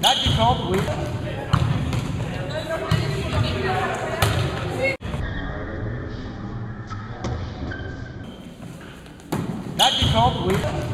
That is not we. That is not we.